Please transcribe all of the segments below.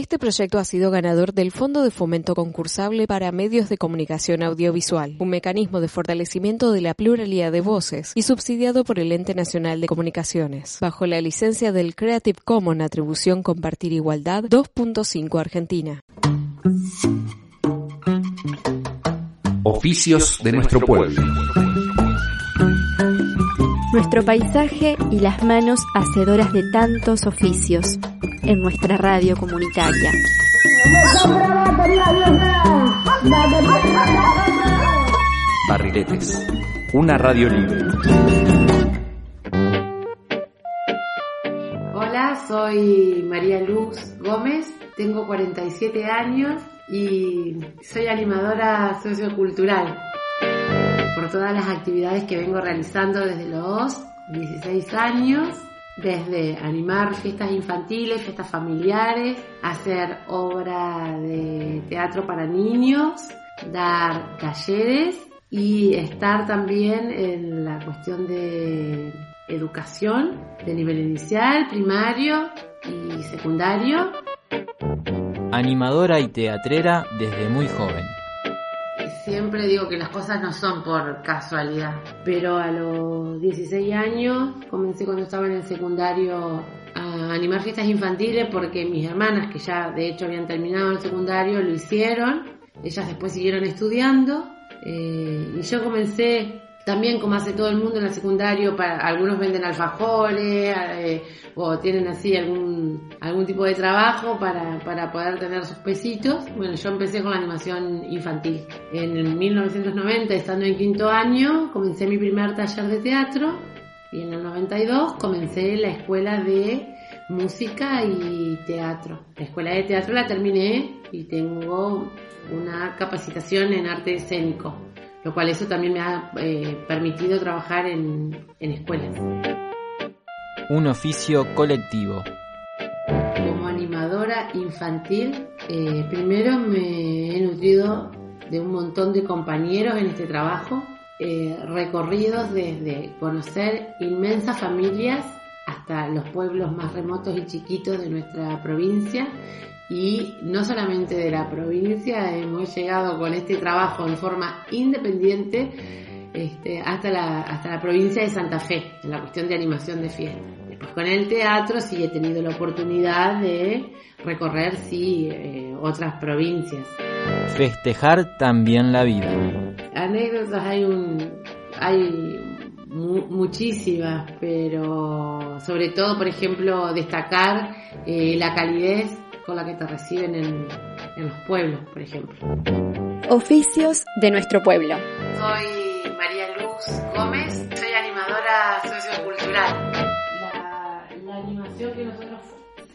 Este proyecto ha sido ganador del Fondo de Fomento Concursable para Medios de Comunicación Audiovisual, un mecanismo de fortalecimiento de la pluralidad de voces y subsidiado por el Ente Nacional de Comunicaciones, bajo la licencia del Creative Commons Atribución Compartir Igualdad 2.5 Argentina. Oficios de nuestro pueblo. Nuestro paisaje y las manos hacedoras de tantos oficios en nuestra radio comunitaria. Barriletes, una radio libre. Hola, soy María Luz Gómez, tengo 47 años y soy animadora sociocultural por todas las actividades que vengo realizando desde los 16 años, desde animar fiestas infantiles, fiestas familiares, hacer obra de teatro para niños, dar talleres y estar también en la cuestión de educación de nivel inicial, primario y secundario. Animadora y teatrera desde muy joven. Siempre digo que las cosas no son por casualidad, pero a los 16 años comencé cuando estaba en el secundario a animar fiestas infantiles porque mis hermanas, que ya de hecho habían terminado el secundario, lo hicieron. Ellas después siguieron estudiando eh, y yo comencé también como hace todo el mundo en el secundario, para, algunos venden alfajores eh, o tienen así algún, algún tipo de trabajo para, para poder tener sus pesitos. Bueno, yo empecé con la animación infantil. En el 1990, estando en quinto año, comencé mi primer taller de teatro y en el 92 comencé la escuela de música y teatro. La escuela de teatro la terminé y tengo una capacitación en arte escénico lo cual eso también me ha eh, permitido trabajar en, en escuelas. Un oficio colectivo. Como animadora infantil, eh, primero me he nutrido de un montón de compañeros en este trabajo, eh, recorridos desde conocer inmensas familias hasta los pueblos más remotos y chiquitos de nuestra provincia y no solamente de la provincia, hemos llegado con este trabajo en forma independiente este, hasta, la, hasta la provincia de Santa Fe, en la cuestión de animación de fiesta. Después con el teatro sí he tenido la oportunidad de recorrer sí eh, otras provincias. Festejar también la vida. Anécdotas hay un hay muchísimas, pero sobre todo, por ejemplo, destacar eh, la calidez la que te reciben en, en los pueblos, por ejemplo. Oficios de nuestro pueblo. Soy María Luz Gómez, soy animadora sociocultural. La, la animación que nosotros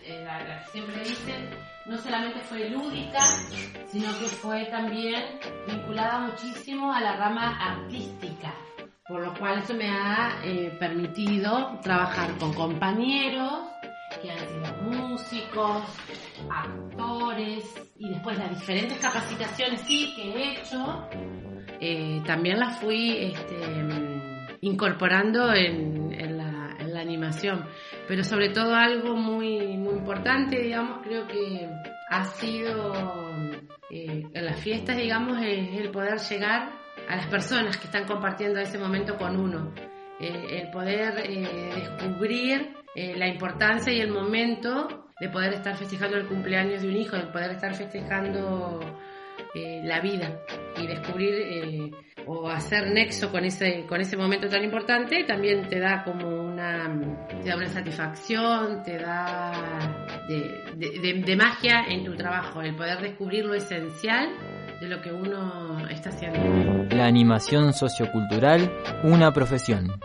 eh, la, la que siempre dicen no solamente fue lúdica, sino que fue también vinculada muchísimo a la rama artística, por lo cual eso me ha eh, permitido trabajar con compañeros músicos, actores y después las diferentes capacitaciones sí que he hecho, eh, también las fui este, incorporando en, en, la, en, la, animación. Pero sobre todo algo muy, muy importante, digamos, creo que ha sido eh, en las fiestas, digamos, es el poder llegar a las personas que están compartiendo ese momento con uno. Eh, el poder eh, descubrir eh, la importancia y el momento de poder estar festejando el cumpleaños de un hijo, de poder estar festejando eh, la vida y descubrir eh, o hacer nexo con ese, con ese momento tan importante, también te da como una, te da una satisfacción, te da de, de, de magia en tu trabajo, el poder descubrir lo esencial de lo que uno está haciendo. La animación sociocultural, una profesión.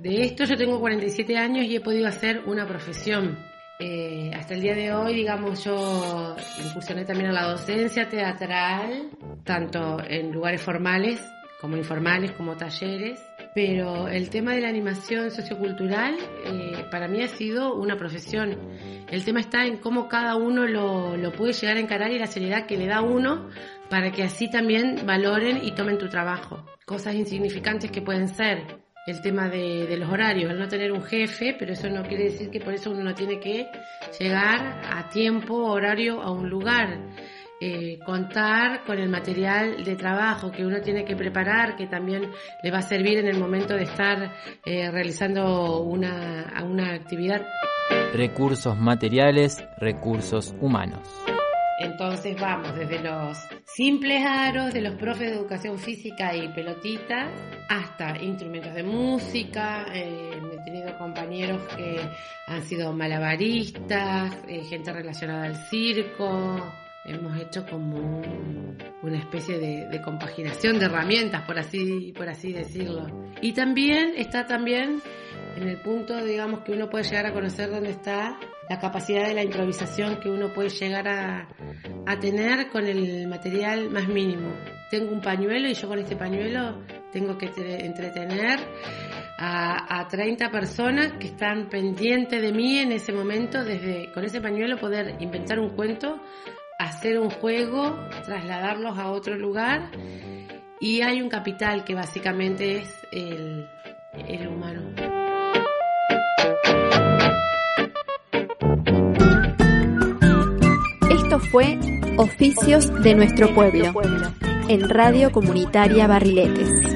De esto yo tengo 47 años y he podido hacer una profesión. Eh, hasta el día de hoy, digamos, yo incursioné también en la docencia teatral, tanto en lugares formales como informales, como talleres, pero el tema de la animación sociocultural eh, para mí ha sido una profesión. El tema está en cómo cada uno lo, lo puede llegar a encarar y la seriedad que le da uno para que así también valoren y tomen tu trabajo. Cosas insignificantes que pueden ser el tema de, de, los horarios, el no tener un jefe, pero eso no quiere decir que por eso uno tiene que llegar a tiempo, horario, a un lugar. Eh, contar con el material de trabajo que uno tiene que preparar, que también le va a servir en el momento de estar eh, realizando una, una actividad. Recursos materiales, recursos humanos. Entonces vamos desde los simples aros de los profes de educación física y pelotita hasta instrumentos de música. Eh, he tenido compañeros que han sido malabaristas, eh, gente relacionada al circo. Hemos hecho como un, una especie de, de, compaginación de herramientas, por así, por así decirlo. Y también está también en el punto, digamos, que uno puede llegar a conocer dónde está la capacidad de la improvisación que uno puede llegar a, a tener con el material más mínimo. Tengo un pañuelo y yo con este pañuelo tengo que entretener a, a 30 personas que están pendientes de mí en ese momento, desde con ese pañuelo poder inventar un cuento, hacer un juego, trasladarlos a otro lugar y hay un capital que básicamente es el, el humano. Fue Oficios de nuestro pueblo en Radio Comunitaria Barriletes.